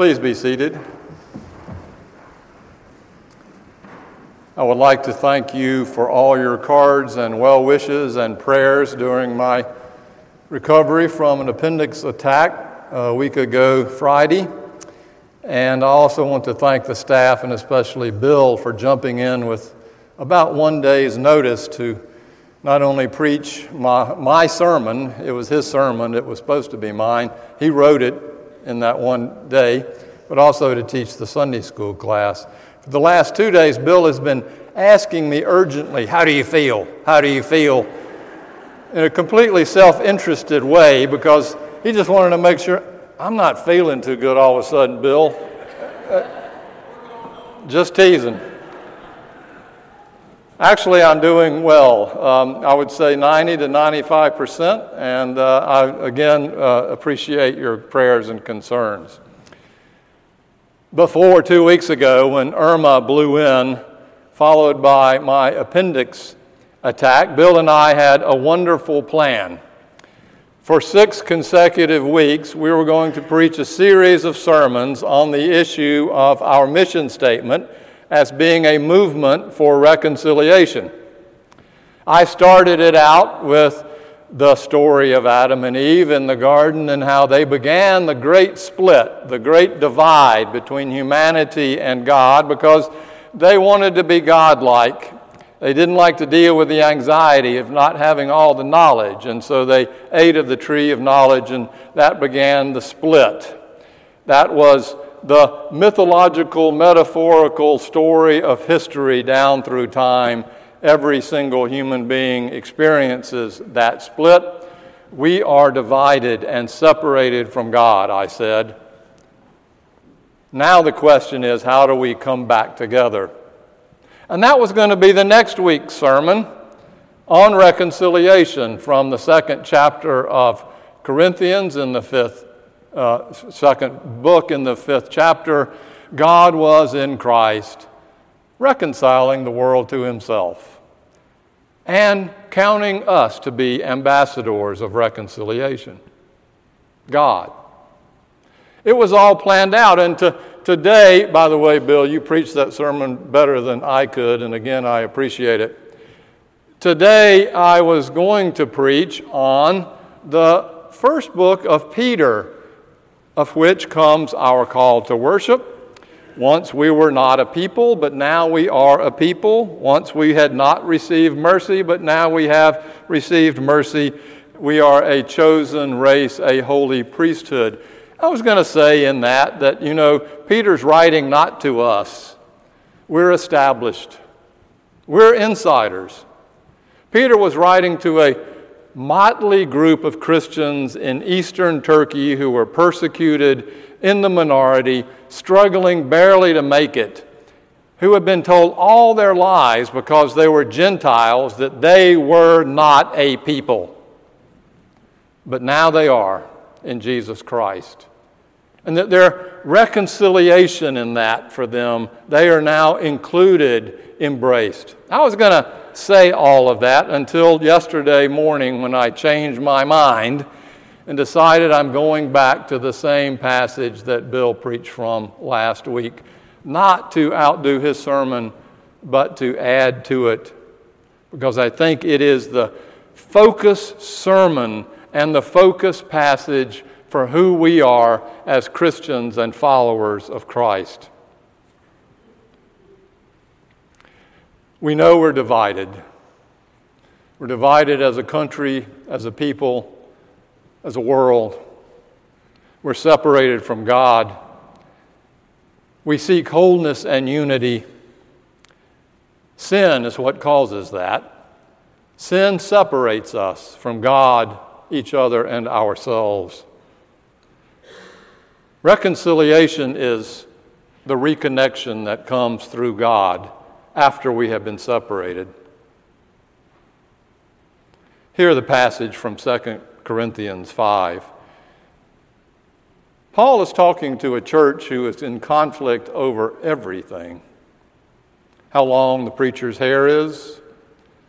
Please be seated. I would like to thank you for all your cards and well wishes and prayers during my recovery from an appendix attack a week ago Friday. And I also want to thank the staff and especially Bill for jumping in with about one day's notice to not only preach my, my sermon, it was his sermon, it was supposed to be mine. He wrote it in that one day, but also to teach the Sunday school class. For the last two days, Bill has been asking me urgently, How do you feel? How do you feel? In a completely self interested way because he just wanted to make sure I'm not feeling too good all of a sudden, Bill. Uh, just teasing. Actually, I'm doing well. Um, I would say 90 to 95 percent, and uh, I again uh, appreciate your prayers and concerns. Before two weeks ago, when Irma blew in, followed by my appendix attack, Bill and I had a wonderful plan. For six consecutive weeks, we were going to preach a series of sermons on the issue of our mission statement as being a movement for reconciliation. I started it out with the story of Adam and Eve in the garden and how they began the great split, the great divide between humanity and God because they wanted to be godlike. They didn't like to deal with the anxiety of not having all the knowledge, and so they ate of the tree of knowledge, and that began the split. That was the mythological, metaphorical story of history down through time Every single human being experiences that split. We are divided and separated from God, I said. Now the question is how do we come back together? And that was going to be the next week's sermon on reconciliation from the second chapter of Corinthians in the fifth, uh, second book in the fifth chapter. God was in Christ reconciling the world to himself and counting us to be ambassadors of reconciliation. God. It was all planned out. And to, today, by the way, Bill, you preached that sermon better than I could, and again, I appreciate it. Today, I was going to preach on the first book of Peter, of which comes our call to worship once we were not a people, but now we are a people. Once we had not received mercy, but now we have received mercy. We are a chosen race, a holy priesthood. I was going to say in that that, you know, Peter's writing not to us. We're established, we're insiders. Peter was writing to a motley group of Christians in eastern Turkey who were persecuted in the minority, struggling barely to make it, who had been told all their lives because they were Gentiles that they were not a people. But now they are in Jesus Christ. And that their reconciliation in that for them, they are now included, embraced. I was going to say all of that until yesterday morning when I changed my mind and decided I'm going back to the same passage that Bill preached from last week, not to outdo his sermon, but to add to it, because I think it is the focus sermon and the focus passage for who we are as Christians and followers of Christ. We know we're divided. We're divided as a country, as a people, as a world. We're separated from God. We seek wholeness and unity. Sin is what causes that. Sin separates us from God, each other, and ourselves. Reconciliation is the reconnection that comes through God after we have been separated. Hear the passage from 2 Corinthians 5. Paul is talking to a church who is in conflict over everything how long the preacher's hair is,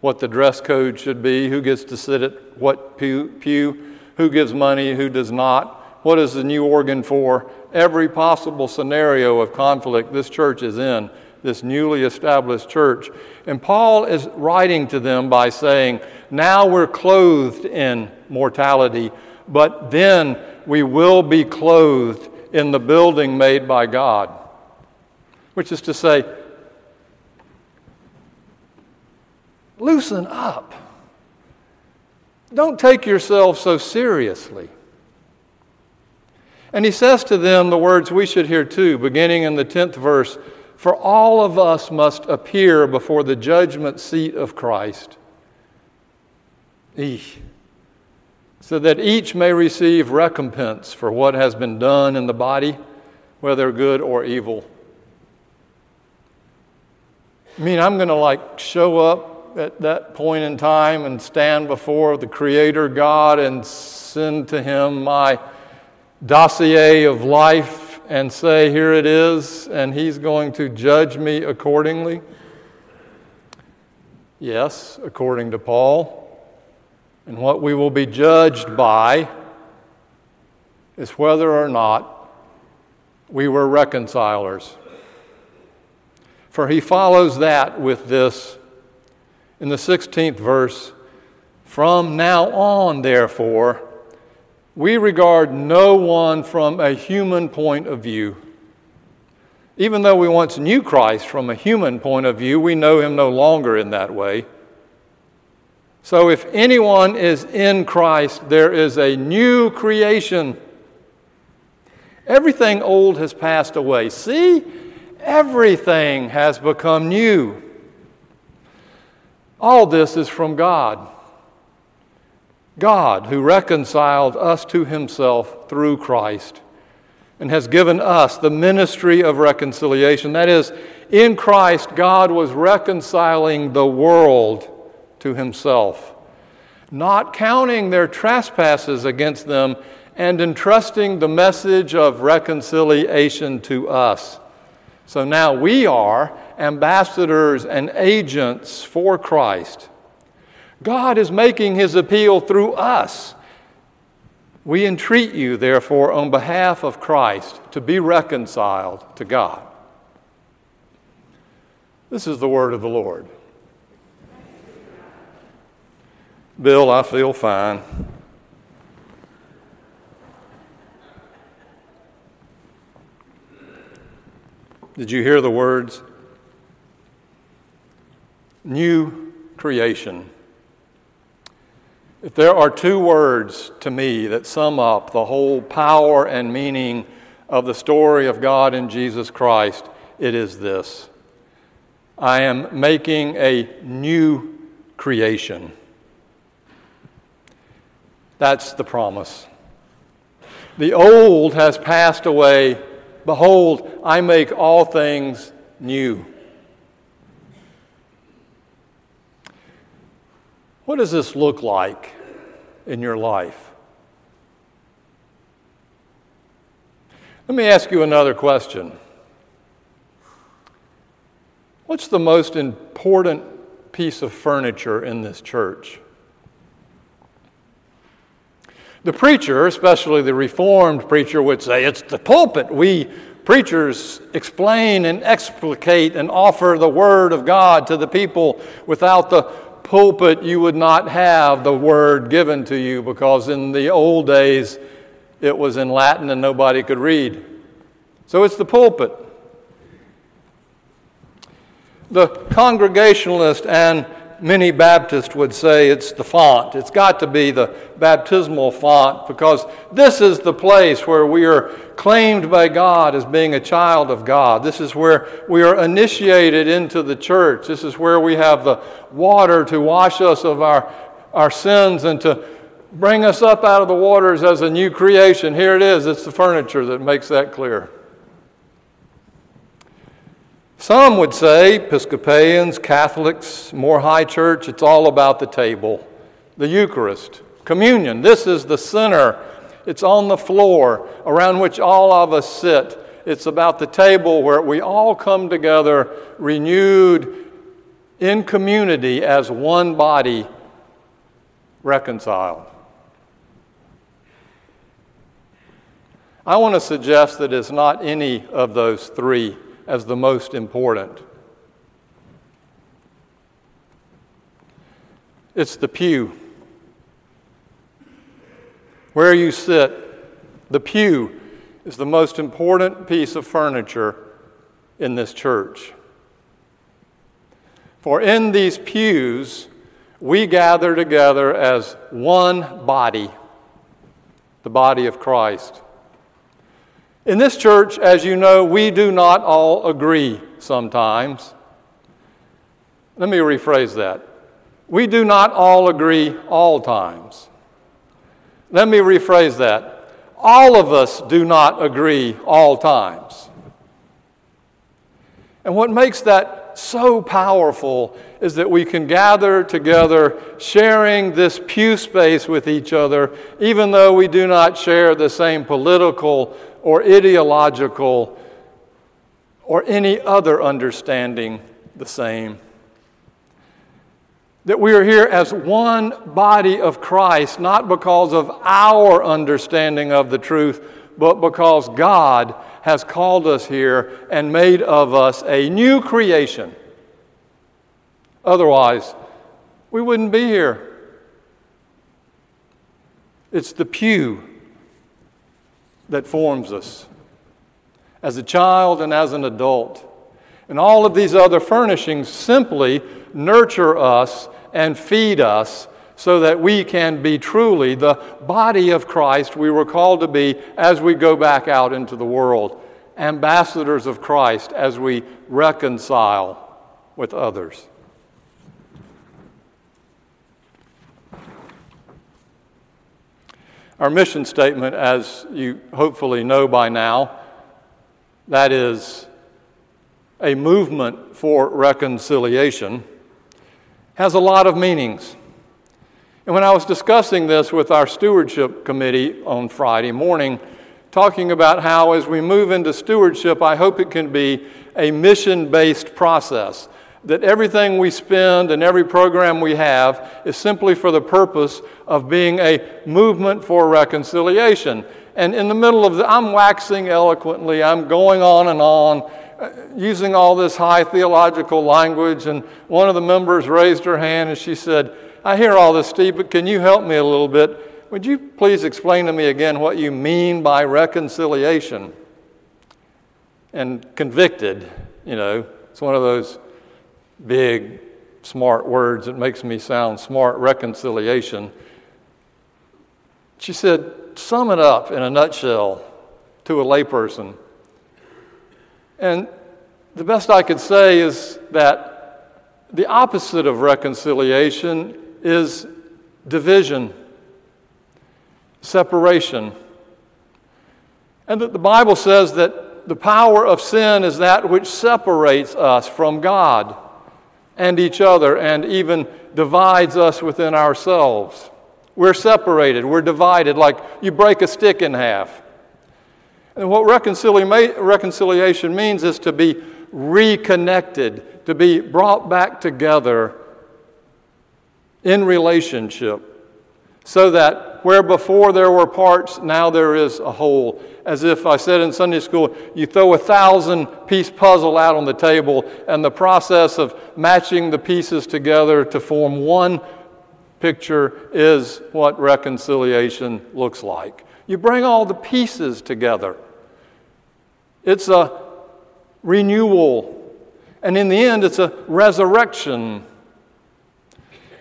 what the dress code should be, who gets to sit at what pew, pew who gives money, who does not, What is the new organ for? Every possible scenario of conflict this church is in, this newly established church. And Paul is writing to them by saying, Now we're clothed in mortality, but then we will be clothed in the building made by God. Which is to say, loosen up. Don't take yourself so seriously. And he says to them the words we should hear too, beginning in the 10th verse For all of us must appear before the judgment seat of Christ. Eesh. So that each may receive recompense for what has been done in the body, whether good or evil. I mean, I'm going to like show up at that point in time and stand before the Creator God and send to Him my dossier of life and say, Here it is, and He's going to judge me accordingly? Yes, according to Paul. And what we will be judged by is whether or not we were reconcilers. For he follows that with this in the 16th verse From now on, therefore, we regard no one from a human point of view. Even though we once knew Christ from a human point of view, we know him no longer in that way. So if anyone is in Christ, there is a new creation. Everything old has passed away. See, everything has become new. All this is from God. God, who reconciled us to himself through Christ and has given us the ministry of reconciliation. That is, in Christ, God was reconciling the world to himself, not counting their trespasses against them and entrusting the message of reconciliation to us. So now we are ambassadors and agents for Christ. God is making his appeal through us. We entreat you, therefore, on behalf of Christ, to be reconciled to God. This is the word of the Lord. Bill, I feel fine. Did you hear the words? new creation. If there are two words to me that sum up the whole power and meaning of the story of God in Jesus Christ, it is this I am making a new creation. That's the promise. The old has passed away. Behold, I make all things new. What does this look like in your life? Let me ask you another question. What's the most important piece of furniture in this church? The preacher, especially the Reformed preacher, would say it's the pulpit. We preachers explain and explicate and offer the Word of God to the people without the pulpit, you would not have the word given to you because in the old days it was in Latin and nobody could read. So it's the pulpit. The Congregationalist and many Baptists would say it's the font. It's got to be the baptismal font because this is the place where we are claimed by God as being a child of God. This is where we are initiated into the church. This is where we have the water to wash us of our, our sins and to bring us up out of the waters as a new creation. Here it is. It's the furniture that makes that clear. Some would say, Episcopalians, Catholics, more high church, it's all about the table, the Eucharist, communion. This is the center. It's on the floor around which all of us sit. It's about the table where we all come together renewed in community as one body, reconciled. I want to suggest that it's not any of those three as the most important. It's the pew. Where you sit, the pew is the most important piece of furniture in this church. For in these pews, we gather together as one body, the body of Christ. In this church, as you know, we do not all agree sometimes. Let me rephrase that. We do not all agree all times. Let me rephrase that. All of us do not agree all times. And what makes that so powerful is that we can gather together, sharing this pew space with each other, even though we do not share the same political or ideological or any other understanding the same. That we are here as one body of Christ, not because of our understanding of the truth, but because God has called us here and made of us a new creation. Otherwise, we wouldn't be here. It's the pew that forms us as a child and as an adult. And all of these other furnishings simply nurture us and feed us so that we can be truly the body of Christ we were called to be as we go back out into the world, ambassadors of Christ as we reconcile with others. Our mission statement, as you hopefully know by now, that is a movement for reconciliation, has a lot of meanings. And when I was discussing this with our stewardship committee on Friday morning, talking about how as we move into stewardship, I hope it can be a mission based process that everything we spend and every program we have is simply for the purpose of being a movement for reconciliation. And in the middle of the, I'm waxing eloquently, I'm going on and on, uh, using all this high theological language. And one of the members raised her hand and she said, I hear all this, Steve, but can you help me a little bit? Would you please explain to me again what you mean by reconciliation? And convicted, you know, it's one of those big, smart words that makes me sound smart reconciliation. She said, sum it up in a nutshell to a layperson. And the best I could say is that the opposite of reconciliation is division, separation. And that the Bible says that the power of sin is that which separates us from God and each other and even divides us within ourselves. We're separated, we're divided, like you break a stick in half. And what reconciliation means is to be reconnected, to be brought back together in relationship, so that where before there were parts, now there is a whole as if I said in Sunday school, you throw a thousand piece puzzle out on the table, and the process of matching the pieces together to form one picture is what reconciliation looks like. You bring all the pieces together. It's a renewal. And in the end, it's a resurrection.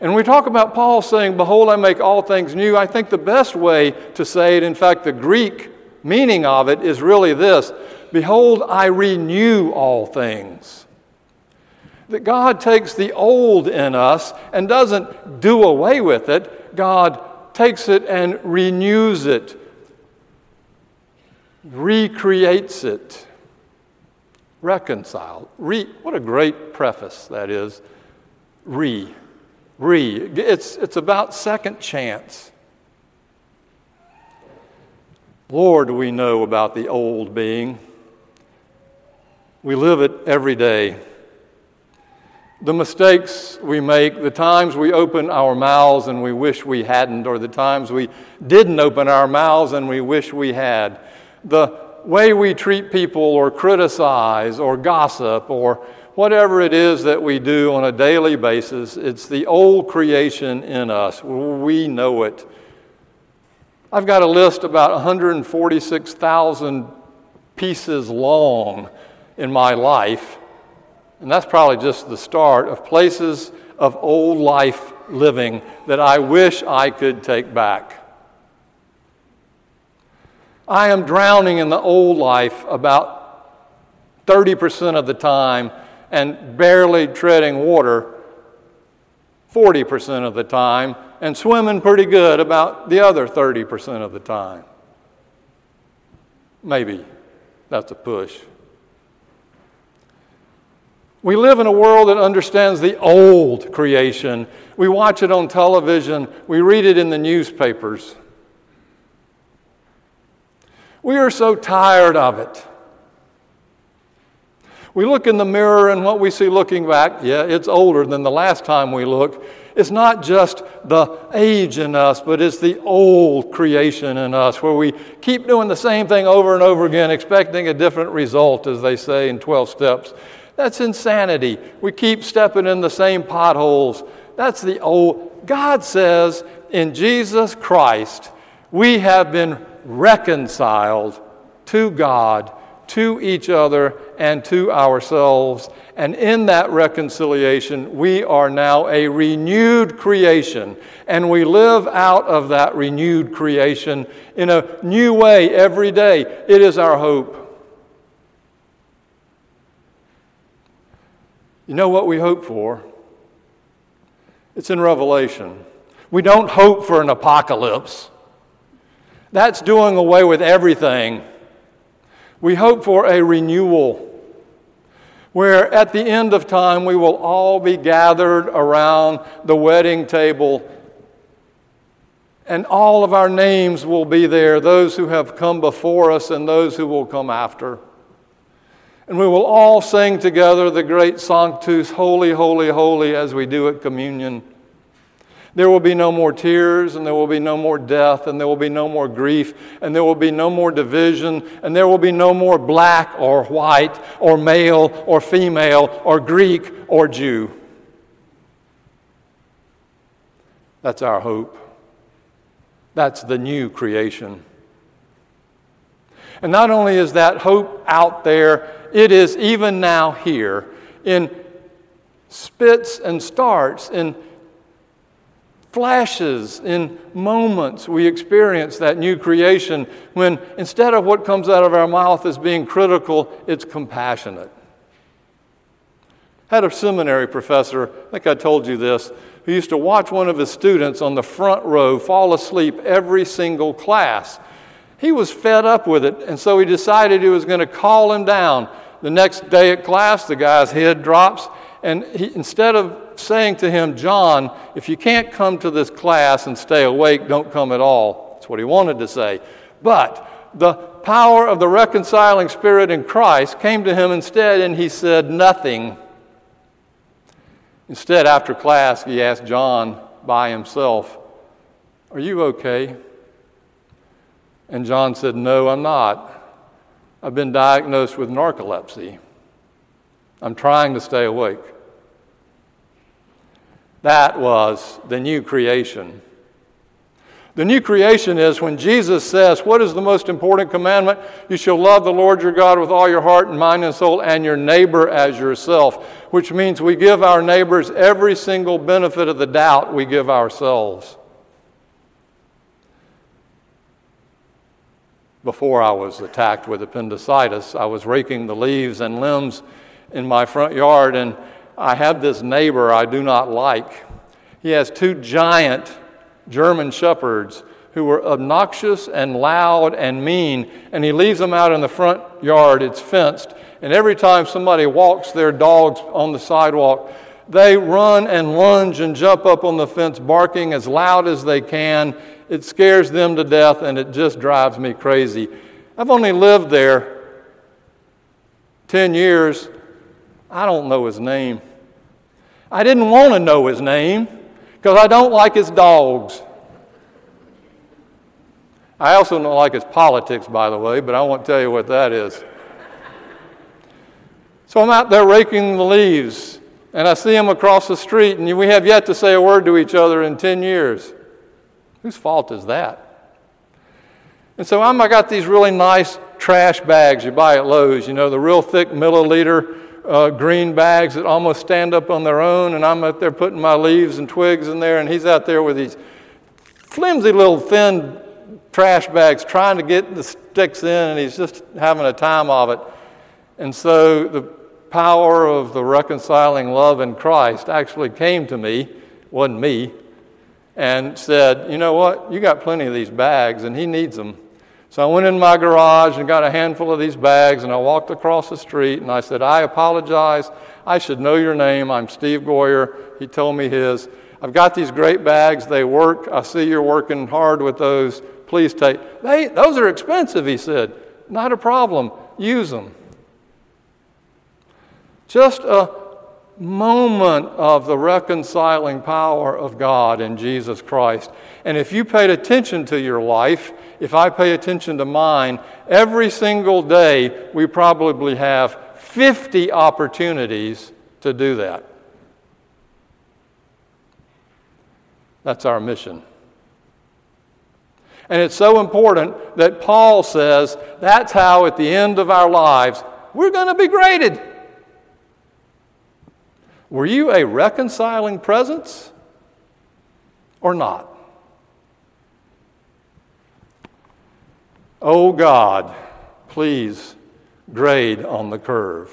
And we talk about Paul saying, Behold, I make all things new. I think the best way to say it, in fact, the Greek meaning of it is really this Behold, I renew all things. That God takes the old in us and doesn't do away with it, God takes it and renews it, recreates it, reconcile. Re, what a great preface that is. Re. Re. It's, it's about second chance. Lord, we know about the old being. We live it every day. The mistakes we make, the times we open our mouths and we wish we hadn't, or the times we didn't open our mouths and we wish we had, the way we treat people or criticize or gossip or whatever it is that we do on a daily basis, it's the old creation in us. We know it. I've got a list about 146,000 pieces long in my life, and that's probably just the start of places of old life living that I wish I could take back. I am drowning in the old life about 30% of the time and barely treading water 40% of the time and swimming pretty good about the other 30% of the time. Maybe that's a push. We live in a world that understands the old creation. We watch it on television, we read it in the newspapers. We are so tired of it. We look in the mirror and what we see looking back, yeah, it's older than the last time we looked. It's not just the age in us, but it's the old creation in us where we keep doing the same thing over and over again, expecting a different result, as they say in 12 steps. That's insanity. We keep stepping in the same potholes. That's the old. God says in Jesus Christ, we have been reconciled to God, to each other, and to ourselves. And in that reconciliation, we are now a renewed creation. And we live out of that renewed creation in a new way every day. It is our hope. You know what we hope for? It's in Revelation. We don't hope for an apocalypse. That's doing away with everything. We hope for a renewal where at the end of time we will all be gathered around the wedding table and all of our names will be there, those who have come before us and those who will come after. And we will all sing together the great Sanctus, Holy, Holy, Holy, as we do at communion. There will be no more tears, and there will be no more death, and there will be no more grief, and there will be no more division, and there will be no more black or white, or male or female, or Greek or Jew. That's our hope. That's the new creation. And not only is that hope out there, it is even now here in spits and starts, in flashes, in moments, we experience that new creation when instead of what comes out of our mouth as being critical, it's compassionate. Had a seminary professor, I think I told you this, who used to watch one of his students on the front row fall asleep every single class. He was fed up with it, and so he decided he was going to call him down. The next day at class, the guy's head drops, and he, instead of saying to him, John, if you can't come to this class and stay awake, don't come at all. That's what he wanted to say. But the power of the reconciling spirit in Christ came to him instead, and he said nothing. Instead, after class, he asked John by himself, Are you okay? And John said, No, I'm not. I've been diagnosed with narcolepsy. I'm trying to stay awake. That was the new creation. The new creation is when Jesus says, What is the most important commandment? You shall love the Lord your God with all your heart and mind and soul, and your neighbor as yourself, which means we give our neighbors every single benefit of the doubt we give ourselves. Before I was attacked with appendicitis, I was raking the leaves and limbs in my front yard, and I have this neighbor I do not like. He has two giant German shepherds who were obnoxious and loud and mean, and he leaves them out in the front yard. It's fenced. And every time somebody walks their dogs on the sidewalk, they run and lunge and jump up on the fence, barking as loud as they can. It scares them to death, and it just drives me crazy. I've only lived there 10 years, I don't know his name. I didn't want to know his name because I don't like his dogs. I also don't like his politics, by the way, but I won't tell you what that is. so I'm out there raking the leaves, and I see him across the street, and we have yet to say a word to each other in 10 years. Whose fault is that? And so I'm, I got these really nice trash bags you buy at Lowe's, you know, the real thick milliliter uh, green bags that almost stand up on their own, and I'm out there putting my leaves and twigs in there, and he's out there with these flimsy little thin trash bags trying to get the sticks in, and he's just having a time of it. And so the power of the reconciling love in Christ actually came to me, wasn't me, and said, You know what? You got plenty of these bags, and he needs them. So I went in my garage and got a handful of these bags, and I walked across the street and I said, I apologize. I should know your name. I'm Steve Goyer. He told me his. I've got these great bags. They work. I see you're working hard with those. Please take. They, those are expensive, he said. Not a problem. Use them. Just a moment of the reconciling power of God in Jesus Christ. And if you paid attention to your life, if I pay attention to mine, every single day we probably have 50 opportunities to do that. That's our mission. And it's so important that Paul says that's how, at the end of our lives, we're going to be graded. Were you a reconciling presence or not? Oh God, please grade on the curve.